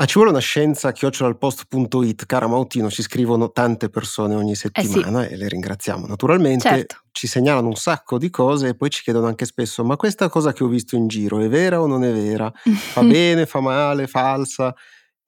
A ci vuole una scienza chiocciolalpost.it, cara Mautino, ci scrivono tante persone ogni settimana eh sì. e le ringraziamo naturalmente. Certo. Ci segnalano un sacco di cose e poi ci chiedono anche spesso: ma questa cosa che ho visto in giro è vera o non è vera? Fa bene, fa male, falsa?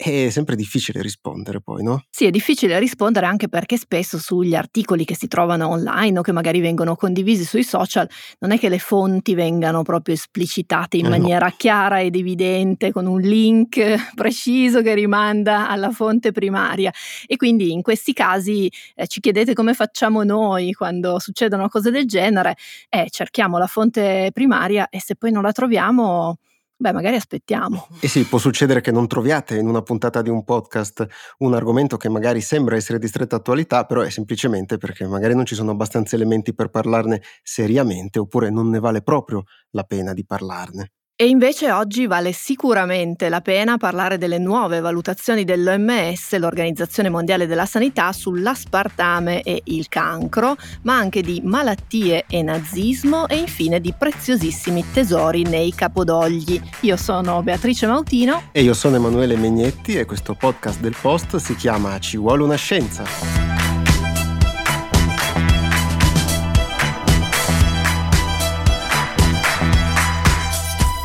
È sempre difficile rispondere poi, no? Sì, è difficile rispondere anche perché spesso sugli articoli che si trovano online o che magari vengono condivisi sui social non è che le fonti vengano proprio esplicitate in Eh, no. maniera chiara ed evidente con un link preciso che rimanda alla fonte primaria e quindi in questi casi eh, ci chiedete come facciamo noi quando succedono cose del genere, eh, cerchiamo la fonte primaria e se poi non la troviamo, beh magari aspettiamo. E sì, può succedere che non troviate in una puntata di un podcast un argomento che magari sembra essere di stretta attualità, però è semplicemente perché magari non ci sono abbastanza elementi per parlarne seriamente oppure non ne vale proprio la pena di parlarne. E invece oggi vale sicuramente la pena parlare delle nuove valutazioni dell'OMS, l'Organizzazione Mondiale della Sanità, sull'aspartame e il cancro, ma anche di malattie e nazismo e infine di preziosissimi tesori nei capodogli. Io sono Beatrice Mautino. E io sono Emanuele Megnetti e questo podcast del Post si chiama Ci vuole una scienza.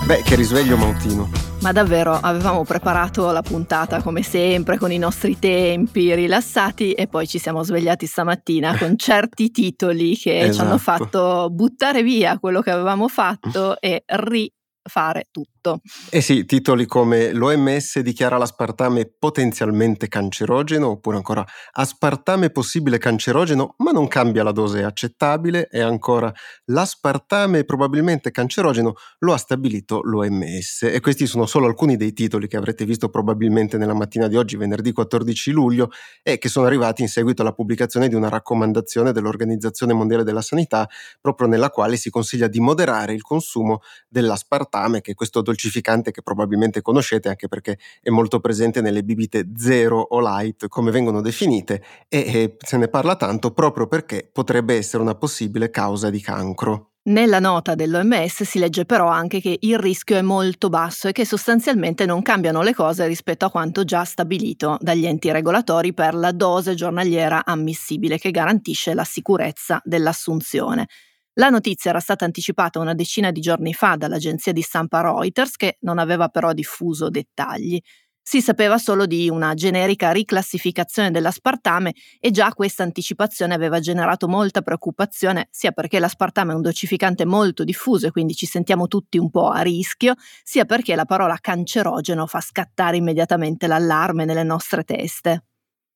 Beh, che risveglio Mautino. Ma davvero avevamo preparato la puntata come sempre con i nostri tempi rilassati e poi ci siamo svegliati stamattina con certi titoli che ci hanno Esatto. fatto buttare via quello che avevamo fatto e rifare tutto. Eh sì, titoli come l'OMS dichiara l'aspartame potenzialmente cancerogeno, oppure ancora aspartame possibile cancerogeno, ma non cambia la dose accettabile, e ancora l'aspartame probabilmente cancerogeno lo ha stabilito l'OMS. E questi sono solo alcuni dei titoli che avrete visto probabilmente nella mattina di oggi, venerdì 14 luglio, e che sono arrivati in seguito alla pubblicazione di una raccomandazione dell'Organizzazione Mondiale della Sanità, proprio nella quale si consiglia di moderare il consumo dell'aspartame, che è questo dolcificante che probabilmente conoscete anche perché è molto presente nelle bibite zero o light, come vengono definite, e, e se ne parla tanto proprio perché potrebbe essere una possibile causa di cancro. Nella nota dell'OMS si legge però anche che il rischio è molto basso e che sostanzialmente non cambiano le cose rispetto a quanto già stabilito dagli enti regolatori per la dose giornaliera ammissibile che garantisce la sicurezza dell'assunzione. La notizia era stata anticipata una decina di giorni fa dall'agenzia di stampa Reuters che non aveva però diffuso dettagli. Si sapeva solo di una generica riclassificazione dell'aspartame e già questa anticipazione aveva generato molta preoccupazione, sia perché l'aspartame è un dolcificante molto diffuso e quindi ci sentiamo tutti un po' a rischio, sia perché la parola cancerogeno fa scattare immediatamente l'allarme nelle nostre teste.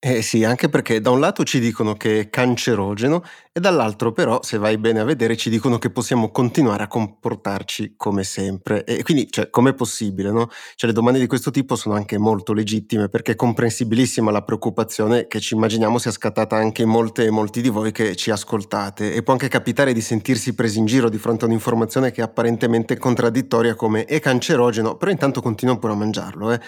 Eh sì, anche perché da un lato ci dicono che è cancerogeno e dall'altro però, se vai bene a vedere, ci dicono che possiamo continuare a comportarci come sempre. E quindi, cioè, com'è possibile, no? Cioè, le domande di questo tipo sono anche molto legittime perché è comprensibilissima la preoccupazione che ci immaginiamo sia scattata anche in molte e molti di voi che ci ascoltate. E può anche capitare di sentirsi presi in giro di fronte a un'informazione che è apparentemente contraddittoria come è cancerogeno, però intanto continuo pure a mangiarlo, eh.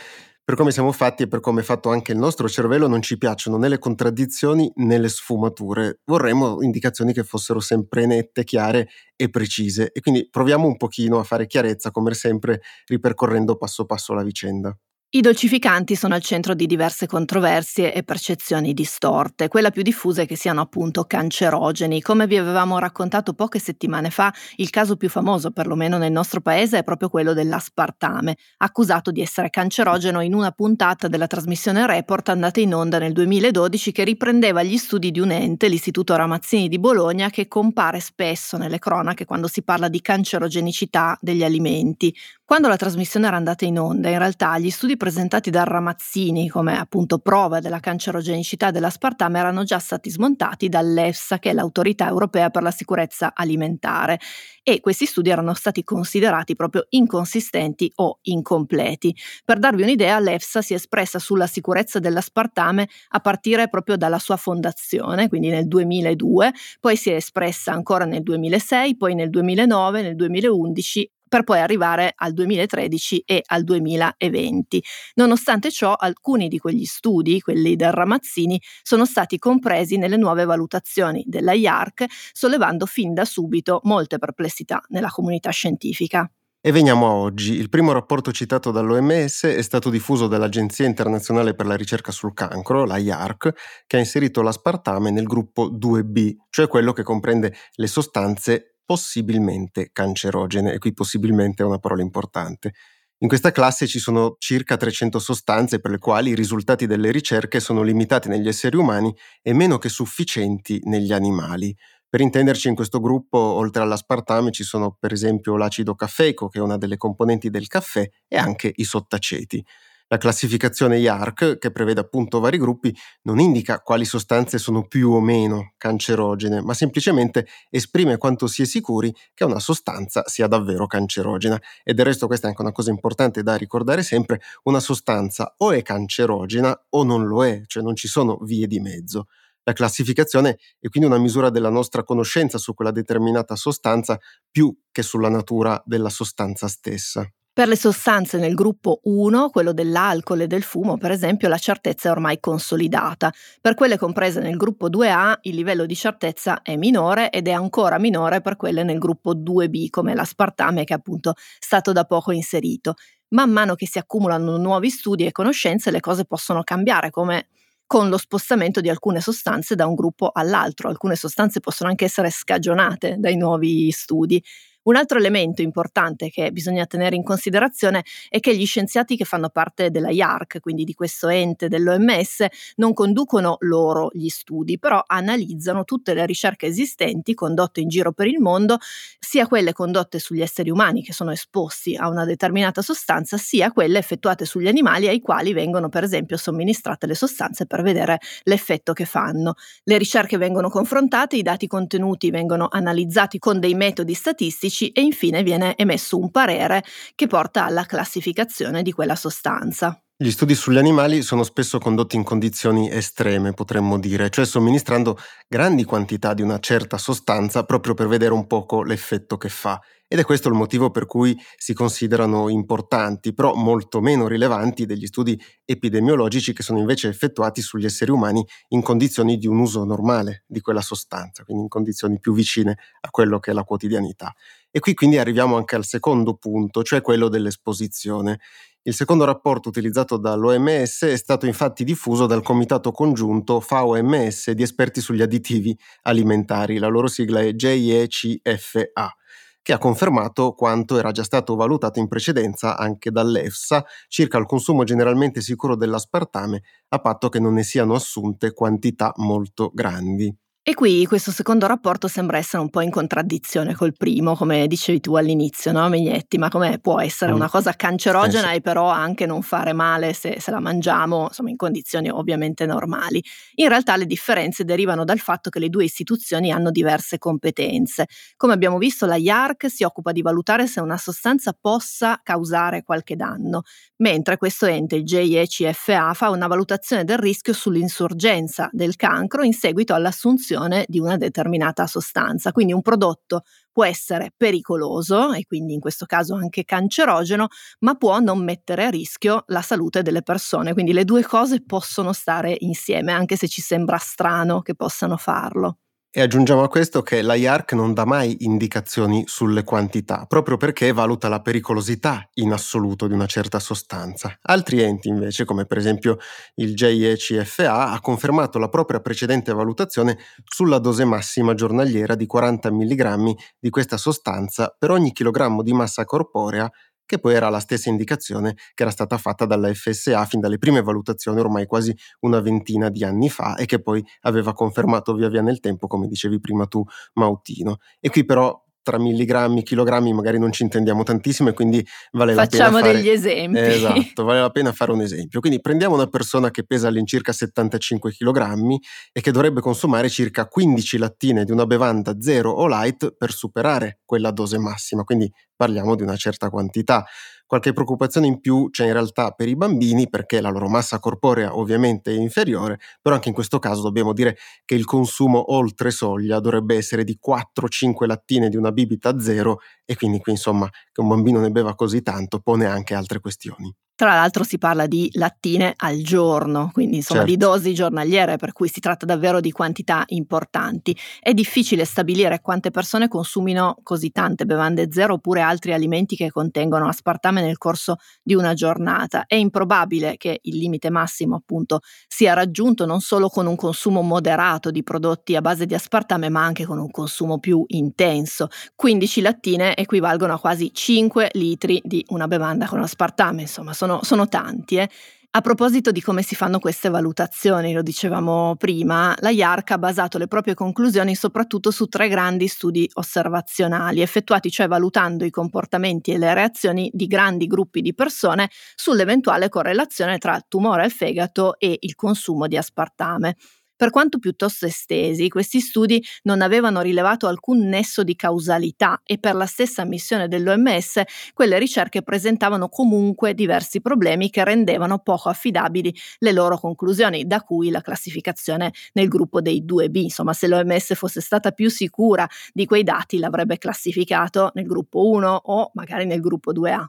Per come siamo fatti e per come è fatto anche il nostro cervello non ci piacciono né le contraddizioni né le sfumature. Vorremmo indicazioni che fossero sempre nette, chiare e precise e quindi proviamo un pochino a fare chiarezza come sempre ripercorrendo passo passo la vicenda. I dolcificanti sono al centro di diverse controversie e percezioni distorte. Quella più diffusa è che siano appunto cancerogeni. Come vi avevamo raccontato poche settimane fa, il caso più famoso, perlomeno nel nostro paese, è proprio quello dell'aspartame, accusato di essere cancerogeno in una puntata della trasmissione Report andata in onda nel 2012 che riprendeva gli studi di un ente, l'Istituto Ramazzini di Bologna, che compare spesso nelle cronache quando si parla di cancerogenicità degli alimenti. Quando la trasmissione era andata in onda, in realtà gli studi presentati da Ramazzini come appunto prova della cancerogenicità dell'aspartame erano già stati smontati dall'EFSA, che è l'autorità europea per la sicurezza alimentare, e questi studi erano stati considerati proprio inconsistenti o incompleti. Per darvi un'idea, l'EFSA si è espressa sulla sicurezza dell'aspartame a partire proprio dalla sua fondazione, quindi nel 2002, poi si è espressa ancora nel 2006, poi nel 2009, nel 2011 per poi arrivare al 2013 e al 2020. Nonostante ciò, alcuni di quegli studi, quelli del Ramazzini, sono stati compresi nelle nuove valutazioni della IARC, sollevando fin da subito molte perplessità nella comunità scientifica. E veniamo a oggi. Il primo rapporto citato dall'OMS è stato diffuso dall'Agenzia internazionale per la ricerca sul cancro, la IARC, che ha inserito l'aspartame nel gruppo 2B, cioè quello che comprende le sostanze possibilmente cancerogene, e qui possibilmente è una parola importante. In questa classe ci sono circa 300 sostanze per le quali i risultati delle ricerche sono limitati negli esseri umani e meno che sufficienti negli animali. Per intenderci, in questo gruppo, oltre all'aspartame, ci sono per esempio l'acido caffeico, che è una delle componenti del caffè, e anche i sottaceti. La classificazione IARC, che prevede appunto vari gruppi, non indica quali sostanze sono più o meno cancerogene, ma semplicemente esprime quanto si è sicuri che una sostanza sia davvero cancerogena. E del resto questa è anche una cosa importante da ricordare sempre, una sostanza o è cancerogena o non lo è, cioè non ci sono vie di mezzo. La classificazione è quindi una misura della nostra conoscenza su quella determinata sostanza più che sulla natura della sostanza stessa. Per le sostanze nel gruppo 1, quello dell'alcol e del fumo, per esempio, la certezza è ormai consolidata. Per quelle comprese nel gruppo 2A, il livello di certezza è minore ed è ancora minore per quelle nel gruppo 2B, come l'aspartame che è appunto stato da poco inserito. Man mano che si accumulano nuovi studi e conoscenze, le cose possono cambiare, come con lo spostamento di alcune sostanze da un gruppo all'altro. Alcune sostanze possono anche essere scagionate dai nuovi studi. Un altro elemento importante che bisogna tenere in considerazione è che gli scienziati che fanno parte della IARC, quindi di questo ente dell'OMS, non conducono loro gli studi, però analizzano tutte le ricerche esistenti condotte in giro per il mondo, sia quelle condotte sugli esseri umani che sono esposti a una determinata sostanza, sia quelle effettuate sugli animali ai quali vengono per esempio somministrate le sostanze per vedere l'effetto che fanno. Le ricerche vengono confrontate, i dati contenuti vengono analizzati con dei metodi statistici medici e infine viene emesso un parere che porta alla classificazione di quella sostanza. Gli studi sugli animali sono spesso condotti in condizioni estreme, potremmo dire, cioè somministrando grandi quantità di una certa sostanza proprio per vedere un poco l'effetto che fa. Ed è questo il motivo per cui si considerano importanti, però molto meno rilevanti degli studi epidemiologici che sono invece effettuati sugli esseri umani in condizioni di un uso normale di quella sostanza, quindi in condizioni più vicine a quello che è la quotidianità. E qui quindi arriviamo anche al secondo punto, cioè quello dell'esposizione. Il secondo rapporto utilizzato dall'OMS è stato infatti diffuso dal Comitato Congiunto FAO-MS di esperti sugli additivi alimentari, la loro sigla è JECFA che ha confermato quanto era già stato valutato in precedenza anche dall'EFSA circa il consumo generalmente sicuro dell'aspartame a patto che non ne siano assunte quantità molto grandi. E qui questo secondo rapporto sembra essere un po' in contraddizione col primo, come dicevi tu all'inizio, no Megnetti? Ma come può essere mm. una cosa cancerogena e però anche non fare male se, se, la mangiamo, insomma, in condizioni ovviamente normali? In realtà le differenze derivano dal fatto che le due istituzioni hanno diverse competenze. Come abbiamo visto, la IARC si occupa di valutare se una sostanza possa causare qualche danno, mentre questo ente, il JECFA, fa una valutazione del rischio sull'insorgenza del cancro in seguito all'assunzione produzione di una determinata sostanza. Quindi un prodotto può essere pericoloso e quindi in questo caso anche cancerogeno, ma può non mettere a rischio la salute delle persone. Quindi le due cose possono stare insieme, anche se ci sembra strano che possano farlo. E aggiungiamo a questo che l'IARC non dà mai indicazioni sulle quantità, proprio perché valuta la pericolosità in assoluto di una certa sostanza. Altri enti invece, come per esempio il JECFA, ha confermato la propria precedente valutazione sulla dose massima giornaliera di 40 mg di questa sostanza per ogni chilogrammo di massa corporea che poi era la stessa indicazione che era stata fatta dalla FSA fin dalle prime valutazioni ormai quasi una ventina di anni fa e che poi aveva confermato via via nel tempo, come dicevi prima tu, Mautino. E qui però tra milligrammi, chilogrammi magari non ci intendiamo tantissimo e quindi vale Facciamo la pena fare... degli esempi. Esatto, vale la pena fare un esempio. Quindi prendiamo una persona che pesa all'incirca 75 kg e che dovrebbe consumare circa 15 lattine di una bevanda zero o light per superare quella dose massima, quindi parliamo di una certa quantità. Qualche preoccupazione in più c'è in realtà per i bambini perché la loro massa corporea ovviamente è inferiore, però anche in questo caso dobbiamo dire che il consumo oltre soglia dovrebbe essere di 4-5 lattine di una bibita zero e quindi qui insomma che un bambino ne beva così tanto pone anche altre questioni. Tra l'altro si parla di lattine al giorno, quindi insomma certo. di dosi giornaliere, per cui si tratta davvero di quantità importanti. È difficile stabilire quante persone consumino così tante bevande zero oppure altri alimenti che contengono aspartame nel corso di una giornata. È improbabile che il limite massimo appunto sia raggiunto non solo con un consumo moderato di prodotti a base di aspartame, ma anche con un consumo più intenso. 15 lattine equivalgono a quasi 5 litri di una bevanda con aspartame, insomma sono, sono tanti. Eh. A proposito di come si fanno queste valutazioni, lo dicevamo prima, la IARC ha basato le proprie conclusioni soprattutto su tre grandi studi osservazionali, effettuati cioè valutando i comportamenti e le reazioni di grandi gruppi di persone sull'eventuale correlazione tra tumore al fegato e il consumo di aspartame. Per quanto piuttosto estesi, questi studi non avevano rilevato alcun nesso di causalità e per la stessa ammissione dell'OMS quelle ricerche presentavano comunque diversi problemi che rendevano poco affidabili le loro conclusioni, da cui la classificazione nel gruppo dei 2B. Insomma, se l'OMS fosse stata più sicura di quei dati l'avrebbe classificato nel gruppo 1 o magari nel gruppo 2A.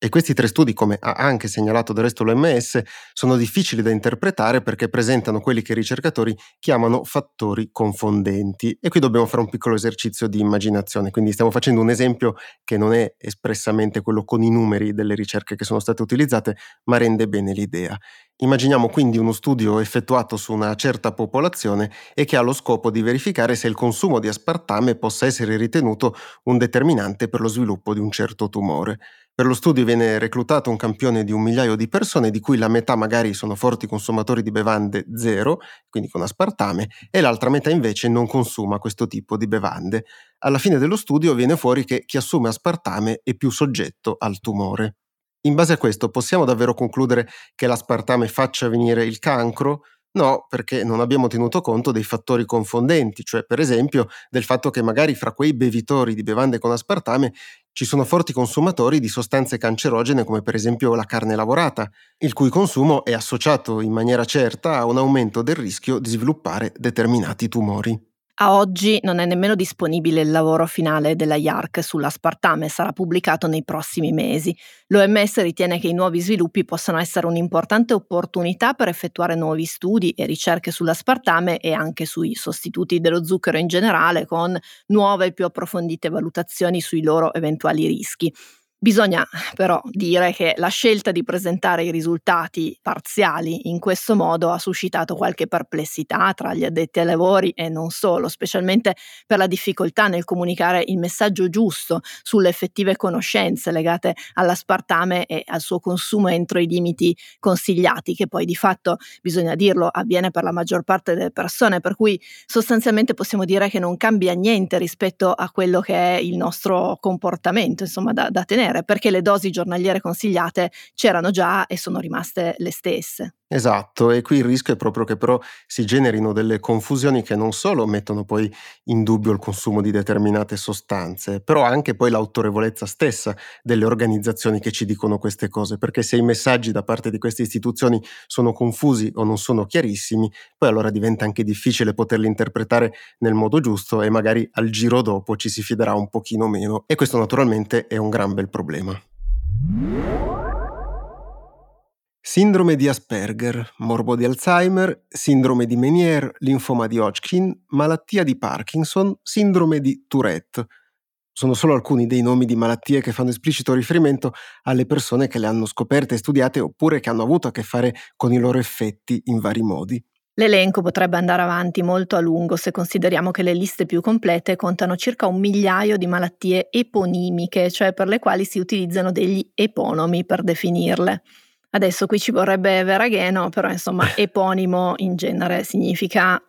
E questi tre studi, come ha anche segnalato del resto l'OMS, sono difficili da interpretare perché presentano quelli che i ricercatori chiamano fattori confondenti. E qui dobbiamo fare un piccolo esercizio di immaginazione, quindi stiamo facendo un esempio che non è espressamente quello con i numeri delle ricerche che sono state utilizzate, ma rende bene l'idea. Immaginiamo quindi uno studio effettuato su una certa popolazione e che ha lo scopo di verificare se il consumo di aspartame possa essere ritenuto un determinante per lo sviluppo di un certo tumore. Per lo studio viene reclutato un campione di un migliaio di persone, di cui la metà magari sono forti consumatori di bevande zero, quindi con aspartame, e l'altra metà invece non consuma questo tipo di bevande. Alla fine dello studio viene fuori che chi assume aspartame è più soggetto al tumore. In base a questo possiamo davvero concludere che l'aspartame faccia venire il cancro? No, perché non abbiamo tenuto conto dei fattori confondenti, cioè per esempio del fatto che magari fra quei bevitori di bevande con aspartame ci sono forti consumatori di sostanze cancerogene come per esempio la carne lavorata, il cui consumo è associato in maniera certa a un aumento del rischio di sviluppare determinati tumori. A oggi non è nemmeno disponibile il lavoro finale della IARC sull'aspartame, sarà pubblicato nei prossimi mesi. L'OMS ritiene che i nuovi sviluppi possano essere un'importante opportunità per effettuare nuovi studi e ricerche sull'aspartame e anche sui sostituti dello zucchero in generale, con nuove e più approfondite valutazioni sui loro eventuali rischi. Bisogna però dire che la scelta di presentare i risultati parziali in questo modo ha suscitato qualche perplessità tra gli addetti ai lavori e non solo, specialmente per la difficoltà nel comunicare il messaggio giusto sulle effettive conoscenze legate all'aspartame e al suo consumo entro i limiti consigliati, che poi di fatto, bisogna dirlo, avviene per la maggior parte delle persone, per cui sostanzialmente possiamo dire che non cambia niente rispetto a quello che è il nostro comportamento, insomma, da, da tenere mantenere perché le dosi giornaliere consigliate c'erano già e sono rimaste le stesse. Esatto, e qui il rischio è proprio che però si generino delle confusioni che non solo mettono poi in dubbio il consumo di determinate sostanze, però anche poi l'autorevolezza stessa delle organizzazioni che ci dicono queste cose, perché se i messaggi da parte di queste istituzioni sono confusi o non sono chiarissimi, poi allora diventa anche difficile poterli interpretare nel modo giusto e magari al giro dopo ci si fiderà un pochino meno e questo naturalmente è un gran bel problema. Sindrome di Asperger, morbo di Alzheimer, sindrome di Meniere, linfoma di Hodgkin, malattia di Parkinson, sindrome di Tourette. Sono solo alcuni dei nomi di malattie che fanno esplicito riferimento alle persone che le hanno scoperte e studiate oppure che hanno avuto a che fare con i loro effetti in vari modi. L'elenco potrebbe andare avanti molto a lungo se consideriamo che le liste più complete contano circa un migliaio di malattie eponimiche, cioè per le quali si utilizzano degli eponomi per definirle. Adesso qui ci vorrebbe Veragheno, però insomma eponimo in genere significa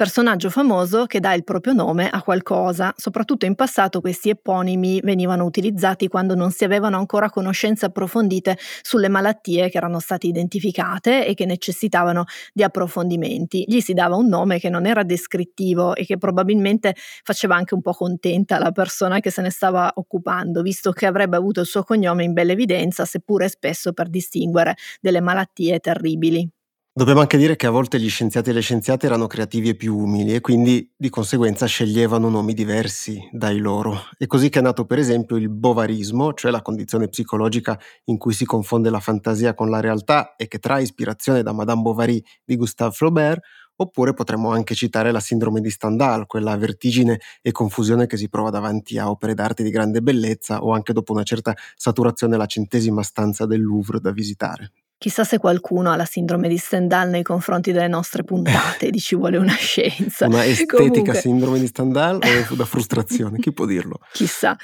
personaggio famoso che dà il proprio nome a qualcosa. Soprattutto in passato questi eponimi venivano utilizzati quando non si avevano ancora conoscenze approfondite sulle malattie che erano state identificate e che necessitavano di approfondimenti. Gli si dava un nome che non era descrittivo e che probabilmente faceva anche un po' contenta la persona che se ne stava occupando, visto che avrebbe avuto il suo cognome in bella evidenza, seppure spesso per distinguere delle malattie terribili. Dobbiamo anche dire che a volte gli scienziati e le scienziate erano creativi e più umili e quindi di conseguenza sceglievano nomi diversi dai loro. È così che è nato per esempio il bovarismo, cioè la condizione psicologica in cui si confonde la fantasia con la realtà e che trae ispirazione da Madame Bovary di Gustave Flaubert, oppure potremmo anche citare la sindrome di Stendhal, quella vertigine e confusione che si prova davanti a opere d'arte di grande bellezza o anche dopo una certa saturazione alla centesima stanza del Louvre da visitare. Chissà se qualcuno ha la sindrome di Stendhal nei confronti delle nostre puntate, di ci vuole una scienza. Una estetica Comunque... sindrome di Stendhal o da frustrazione, chi può dirlo? Chissà.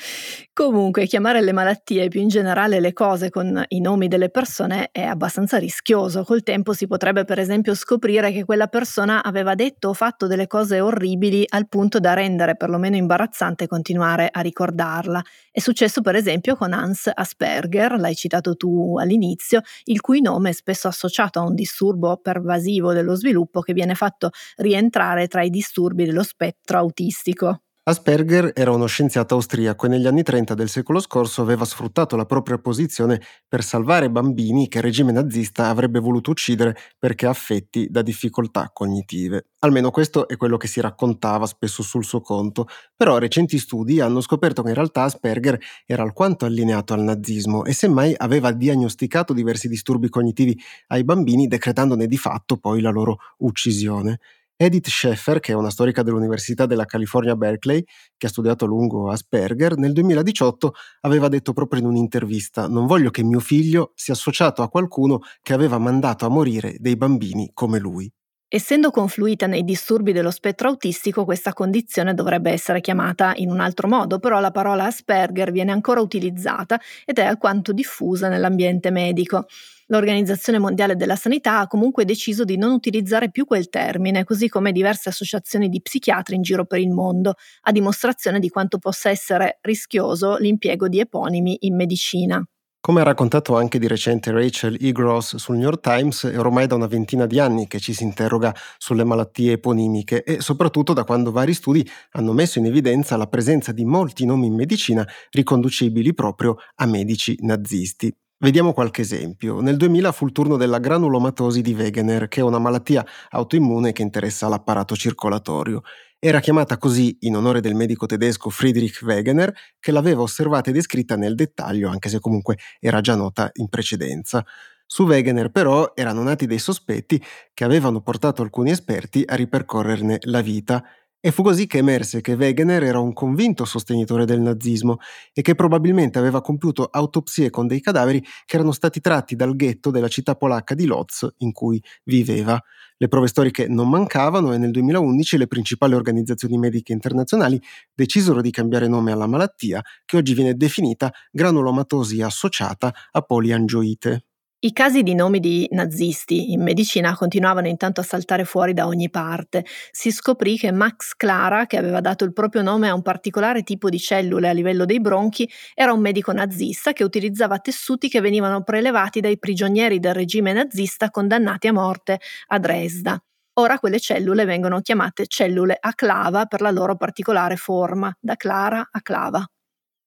Comunque, chiamare le malattie e più in generale le cose con i nomi delle persone è abbastanza rischioso. Col tempo si potrebbe per esempio scoprire che quella persona aveva detto o fatto delle cose orribili al punto da rendere perlomeno imbarazzante continuare a ricordarla. È successo per esempio con Hans Asperger, l'hai citato tu all'inizio, il cui nome spesso associato a un disturbo pervasivo dello sviluppo che viene fatto rientrare tra i disturbi dello spettro autistico. Asperger era uno scienziato austriaco e negli anni 30 del secolo scorso aveva sfruttato la propria posizione per salvare bambini che il regime nazista avrebbe voluto uccidere perché affetti da difficoltà cognitive. Almeno questo è quello che si raccontava spesso sul suo conto, però recenti studi hanno scoperto che in realtà Asperger era alquanto allineato al nazismo e semmai aveva diagnosticato diversi disturbi cognitivi ai bambini decretandone di fatto poi la loro uccisione. Edith Schaeffer, che è una storica dell'Università della California Berkeley, che ha studiato a lungo Asperger, nel 2018 aveva detto proprio in un'intervista: Non voglio che mio figlio sia associato a qualcuno che aveva mandato a morire dei bambini come lui. Essendo confluita nei disturbi dello spettro autistico, questa condizione dovrebbe essere chiamata in un altro modo, però la parola Asperger viene ancora utilizzata ed è alquanto diffusa nell'ambiente medico. L'Organizzazione Mondiale della Sanità ha comunque deciso di non utilizzare più quel termine, così come diverse associazioni di psichiatri in giro per il mondo, a dimostrazione di quanto possa essere rischioso l'impiego di eponimi in medicina. Come ha raccontato anche di recente Rachel E. Gross sul New York Times, è ormai da una ventina di anni che ci si interroga sulle malattie eponimiche e soprattutto da quando vari studi hanno messo in evidenza la presenza di molti nomi in medicina riconducibili proprio a medici nazisti. Vediamo qualche esempio. Nel 2000 fu il turno della granulomatosi di Wegener, che è una malattia autoimmune che interessa l'apparato circolatorio. Era chiamata così in onore del medico tedesco Friedrich Wegener, che l'aveva osservata e descritta nel dettaglio, anche se comunque era già nota in precedenza. Su Wegener però erano nati dei sospetti che avevano portato alcuni esperti a ripercorrerne la vita e fu così che emerse che Wegener era un convinto sostenitore del nazismo e che probabilmente aveva compiuto autopsie con dei cadaveri che erano stati tratti dal ghetto della città polacca di Lodz in cui viveva. Le prove storiche non mancavano e nel 2011 le principali organizzazioni mediche internazionali decisero di cambiare nome alla malattia che oggi viene definita granulomatosi associata a poliangioite. I casi di nomi di nazisti in medicina continuavano intanto a saltare fuori da ogni parte. Si scoprì che Max Clara, che aveva dato il proprio nome a un particolare tipo di cellule a livello dei bronchi, era un medico nazista che utilizzava tessuti che venivano prelevati dai prigionieri del regime nazista condannati a morte a Dresda. Ora quelle cellule vengono chiamate cellule a clava per la loro particolare forma, da clara a clava.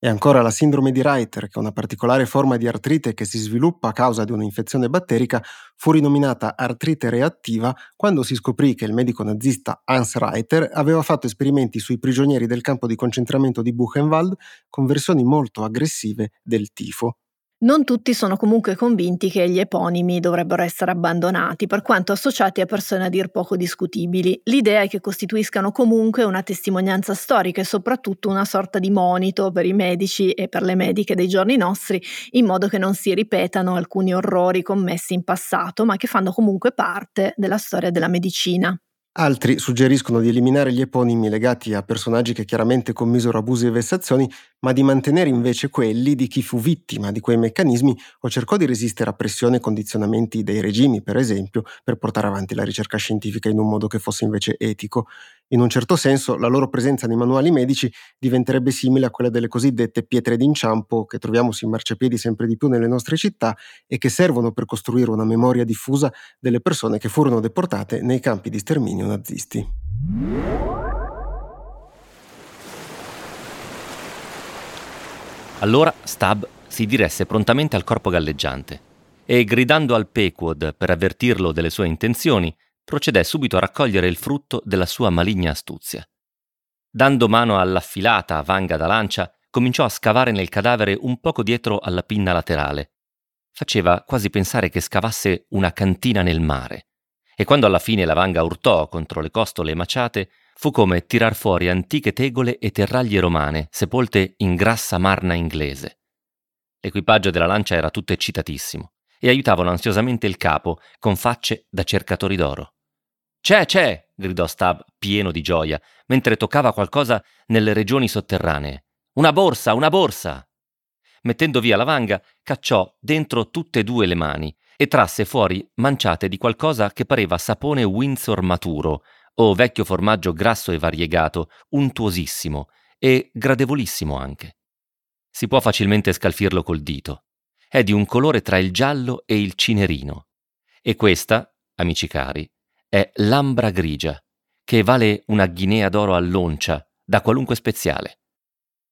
E ancora la sindrome di Reiter, che è una particolare forma di artrite che si sviluppa a causa di un'infezione batterica, fu rinominata artrite reattiva quando si scoprì che il medico nazista Hans Reiter aveva fatto esperimenti sui prigionieri del campo di concentramento di Buchenwald con versioni molto aggressive del tifo. Non tutti sono comunque convinti che gli eponimi dovrebbero essere abbandonati, per quanto associati a persone a dir poco discutibili. L'idea è che costituiscano comunque una testimonianza storica e soprattutto una sorta di monito per i medici e per le mediche dei giorni nostri, in modo che non si ripetano alcuni orrori commessi in passato, ma che fanno comunque parte della storia della medicina. Altri suggeriscono di eliminare gli eponimi legati a personaggi che chiaramente commisero abusi e vessazioni, ma di mantenere invece quelli di chi fu vittima di quei meccanismi o cercò di resistere a pressione e condizionamenti dei regimi, per esempio, per portare avanti la ricerca scientifica in un modo che fosse invece etico. In un certo senso, la loro presenza nei manuali medici diventerebbe simile a quella delle cosiddette pietre d'inciampo che troviamo sui marciapiedi sempre di più nelle nostre città e che servono per costruire una memoria diffusa delle persone che furono deportate nei campi di sterminio nazisti. Allora Stab si diresse prontamente al corpo galleggiante e gridando al Pequod per avvertirlo delle sue intenzioni, procedé subito a raccogliere il frutto della sua maligna astuzia. Dando mano all'affilata vanga da lancia, cominciò a scavare nel cadavere un poco dietro alla pinna laterale. Faceva quasi pensare che scavasse una cantina nel mare. E quando alla fine la vanga urtò contro le costole maciate, fu come tirar fuori antiche tegole e terraglie romane sepolte in grassa marna inglese. L'equipaggio della lancia era tutto eccitatissimo e aiutavano ansiosamente il capo con facce da cercatori d'oro. C'è, c'è! gridò Stab, pieno di gioia, mentre toccava qualcosa nelle regioni sotterranee. Una borsa, una borsa! Mettendo via la vanga, cacciò dentro tutte e due le mani e trasse fuori manciate di qualcosa che pareva sapone Windsor maturo o vecchio formaggio grasso e variegato, untuosissimo e gradevolissimo anche. Si può facilmente scalfirlo col dito. È di un colore tra il giallo e il cinerino. E questa, amici cari, è l'ambra grigia, che vale una ghinea d'oro all'oncia da qualunque speziale.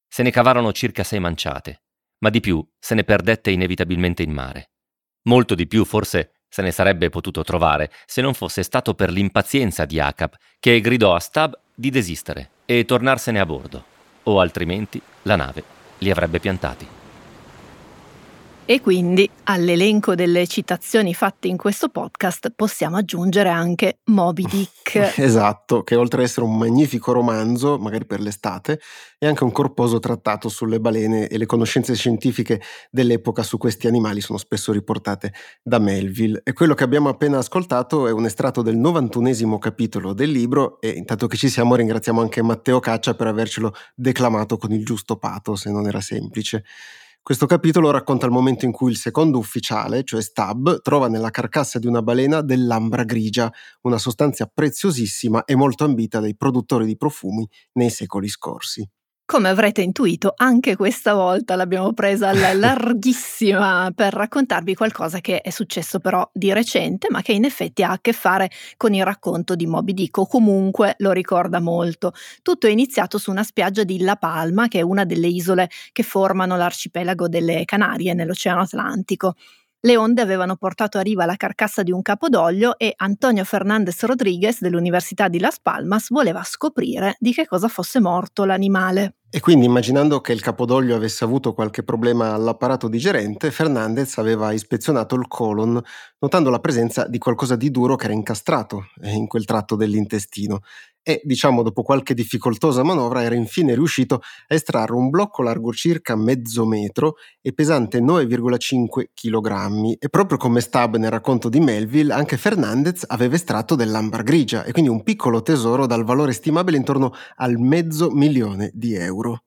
Se ne cavarono circa sei manciate, ma di più se ne perdette inevitabilmente in mare. Molto di più forse se ne sarebbe potuto trovare se non fosse stato per l'impazienza di Acap, che gridò a Stab di desistere e tornarsene a bordo, o altrimenti la nave li avrebbe piantati. E quindi all'elenco delle citazioni fatte in questo podcast possiamo aggiungere anche Moby Dick. esatto, che oltre ad essere un magnifico romanzo, magari per l'estate, è anche un corposo trattato sulle balene e le conoscenze scientifiche dell'epoca su questi animali sono spesso riportate da Melville. E quello che abbiamo appena ascoltato è un estratto del 91 capitolo del libro e intanto che ci siamo ringraziamo anche Matteo Caccia per avercelo declamato con il giusto pato, se non era semplice. Questo capitolo racconta il momento in cui il secondo ufficiale, cioè Stab, trova nella carcassa di una balena dell'ambra grigia, una sostanza preziosissima e molto ambita dai produttori di profumi nei secoli scorsi. Come avrete intuito, anche questa volta l'abbiamo presa alla larghissima per raccontarvi qualcosa che è successo però di recente, ma che in effetti ha a che fare con il racconto di Moby Dick, o comunque lo ricorda molto. Tutto è iniziato su una spiaggia di La Palma, che è una delle isole che formano l'arcipelago delle Canarie nell'Oceano Atlantico. Le onde avevano portato a riva la carcassa di un capodoglio e Antonio Fernandez Rodriguez dell'Università di Las Palmas voleva scoprire di che cosa fosse morto l'animale. E quindi immaginando che il capodoglio avesse avuto qualche problema all'apparato digerente, Fernandez aveva ispezionato il colon, notando la presenza di qualcosa di duro che era incastrato in quel tratto dell'intestino e, diciamo, dopo qualche difficoltosa manovra era infine riuscito a estrarre un blocco largo circa mezzo metro e pesante 9,5 kg. E proprio come Stab nel racconto di Melville, anche Fernandez aveva estratto dell'ambar grigia e quindi un piccolo tesoro dal valore stimabile intorno al mezzo milione di euro.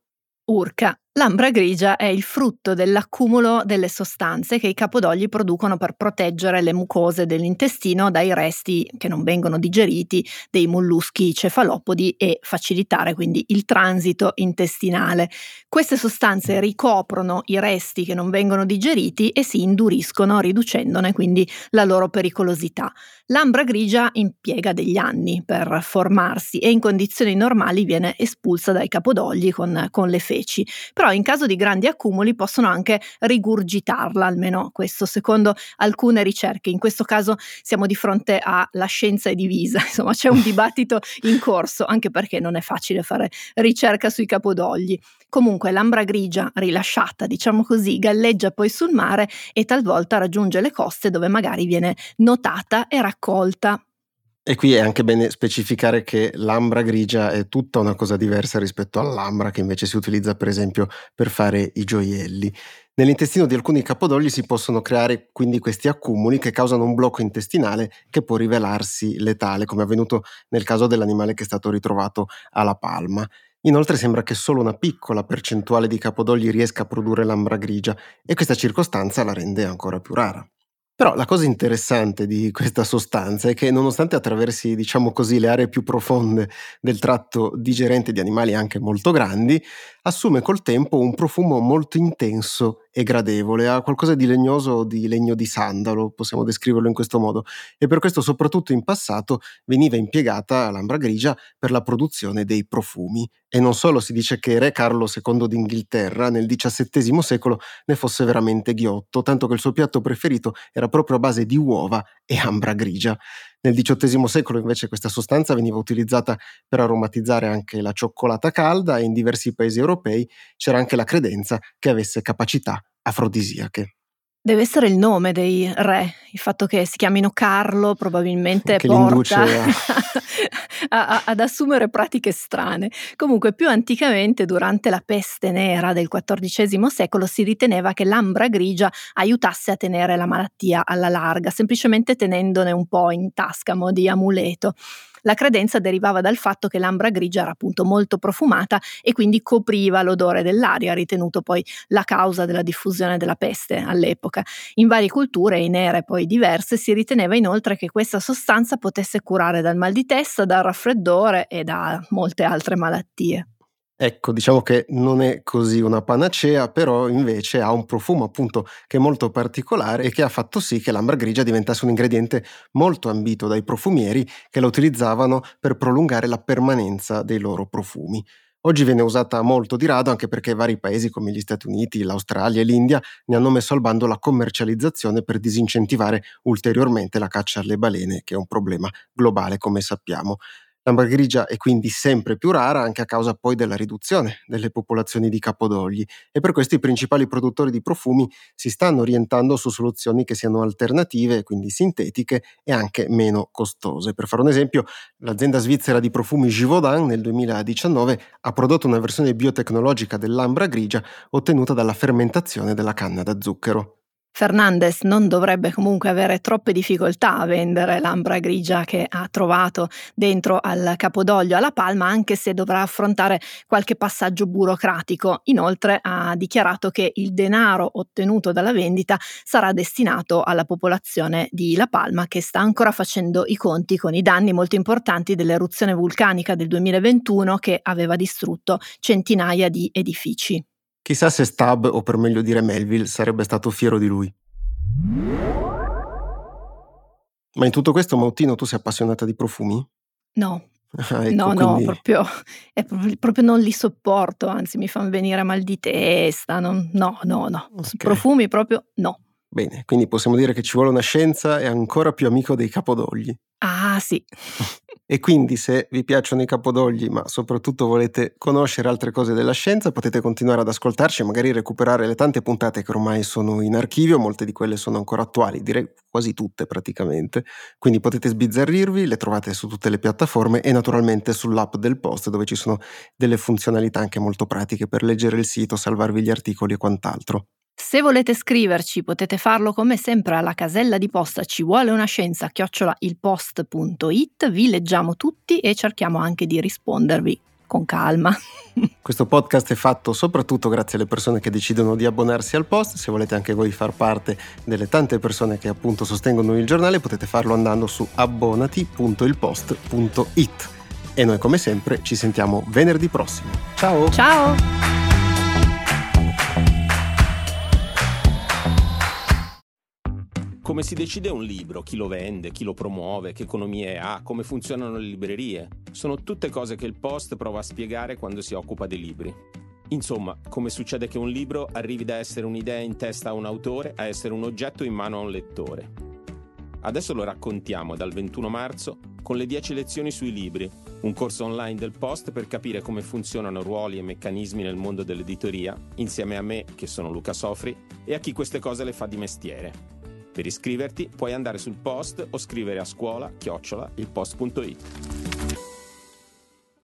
Urca. L'ambra grigia è il frutto dell'accumulo delle sostanze che i capodogli producono per proteggere le mucose dell'intestino dai resti che non vengono digeriti dei molluschi cefalopodi e facilitare quindi il transito intestinale. Queste sostanze ricoprono i resti che non vengono digeriti e si induriscono riducendone quindi la loro pericolosità. L'ambra grigia impiega degli anni per formarsi e in condizioni normali viene espulsa dai capodogli con, con le feci però in caso di grandi accumuli possono anche rigurgitarla, almeno questo secondo alcune ricerche. In questo caso siamo di fronte alla scienza è divisa, insomma c'è un dibattito in corso, anche perché non è facile fare ricerca sui capodogli. Comunque l'ambra grigia rilasciata, diciamo così, galleggia poi sul mare e talvolta raggiunge le coste dove magari viene notata e raccolta. E qui è anche bene specificare che l'ambra grigia è tutta una cosa diversa rispetto all'ambra che invece si utilizza per esempio per fare i gioielli. Nell'intestino di alcuni capodogli si possono creare quindi questi accumuli che causano un blocco intestinale che può rivelarsi letale, come è avvenuto nel caso dell'animale che è stato ritrovato alla palma. Inoltre sembra che solo una piccola percentuale di capodogli riesca a produrre l'ambra grigia e questa circostanza la rende ancora più rara. Però la cosa interessante di questa sostanza è che nonostante attraversi, diciamo così, le aree più profonde del tratto digerente di animali anche molto grandi, assume col tempo un profumo molto intenso e gradevole, ha qualcosa di legnoso di legno di sandalo, possiamo descriverlo in questo modo, e per questo soprattutto in passato veniva impiegata l'ambra grigia per la produzione dei profumi. E non solo si dice che re Carlo II d'Inghilterra nel XVII secolo ne fosse veramente ghiotto, tanto che il suo piatto preferito era proprio a base di uova e ambra grigia. Nel XVIII secolo invece questa sostanza veniva utilizzata per aromatizzare anche la cioccolata calda e in diversi paesi europei c'era anche la credenza che avesse capacità afrodisiache. Deve essere il nome dei re, il fatto che si chiamino Carlo probabilmente che porta a, a, ad assumere pratiche strane. Comunque più anticamente, durante la peste nera del XIV secolo, si riteneva che l'ambra grigia aiutasse a tenere la malattia alla larga, semplicemente tenendone un po' in tasca mo' di amuleto. La credenza derivava dal fatto che l'ambra grigia era appunto molto profumata e quindi copriva l'odore dell'aria, ritenuto poi la causa della diffusione della peste all'epoca. In varie culture, in ere poi diverse, si riteneva inoltre che questa sostanza potesse curare dal mal di testa, dal raffreddore e da molte altre malattie. Ecco, diciamo che non è così una panacea, però invece ha un profumo appunto che è molto particolare e che ha fatto sì che l'ambra grigia diventasse un ingrediente molto ambito dai profumieri che la utilizzavano per prolungare la permanenza dei loro profumi. Oggi viene usata molto di rado anche perché vari paesi come gli Stati Uniti, l'Australia e l'India ne hanno messo al bando la commercializzazione per disincentivare ulteriormente la caccia alle balene, che è un problema globale come sappiamo. L'ambra grigia è quindi sempre più rara anche a causa poi della riduzione delle popolazioni di capodogli e per questo i principali produttori di profumi si stanno orientando su soluzioni che siano alternative, quindi sintetiche e anche meno costose. Per fare un esempio, l'azienda svizzera di profumi Givaudan nel 2019 ha prodotto una versione biotecnologica dell'ambra grigia ottenuta dalla fermentazione della canna da zucchero. Fernandez non dovrebbe comunque avere troppe difficoltà a vendere l'ambra grigia che ha trovato dentro al capodoglio alla Palma, anche se dovrà affrontare qualche passaggio burocratico. Inoltre ha dichiarato che il denaro ottenuto dalla vendita sarà destinato alla popolazione di La Palma che sta ancora facendo i conti con i danni molto importanti dell'eruzione vulcanica del 2021 che aveva distrutto centinaia di edifici. Chissà se Stab, o per meglio dire Melville, sarebbe stato fiero di lui. Ma in tutto questo, Mautino, tu sei appassionata di profumi? No. Ah, ecco, no, quindi... no, proprio, proprio, proprio, non li sopporto, anzi mi fanno venire mal di testa. Non, no, no, no. Okay. Profumi proprio no. Bene, quindi possiamo dire che ci vuole una scienza e ancora più amico dei capodogli. Ah, sì. E quindi se vi piacciono i capodogli, ma soprattutto volete conoscere altre cose della scienza, potete continuare ad ascoltarci e magari recuperare le tante puntate che ormai sono in archivio, molte di quelle sono ancora attuali, direi quasi tutte praticamente. Quindi potete sbizzarrirvi, le trovate su tutte le piattaforme e naturalmente sull'app del post dove ci sono delle funzionalità anche molto pratiche per leggere il sito, salvarvi gli articoli e quant'altro. Se volete scriverci potete farlo come sempre alla casella di posta ci vuole una scienza chiocciola ilpost.it, vi leggiamo tutti e cerchiamo anche di rispondervi con calma. Questo podcast è fatto soprattutto grazie alle persone che decidono di abbonarsi al post, se volete anche voi far parte delle tante persone che appunto sostengono il giornale potete farlo andando su abbonati.ilpost.it. E noi come sempre ci sentiamo venerdì prossimo. Ciao! Ciao! Come si decide un libro, chi lo vende, chi lo promuove, che economie ha, come funzionano le librerie? Sono tutte cose che il Post prova a spiegare quando si occupa dei libri. Insomma, come succede che un libro arrivi da essere un'idea in testa a un autore a essere un oggetto in mano a un lettore. Adesso lo raccontiamo dal 21 marzo con le 10 lezioni sui libri, un corso online del Post per capire come funzionano ruoli e meccanismi nel mondo dell'editoria, insieme a me, che sono Luca Sofri, e a chi queste cose le fa di mestiere. Per iscriverti puoi andare sul post o scrivere a scuola chiocciola ilpost.it.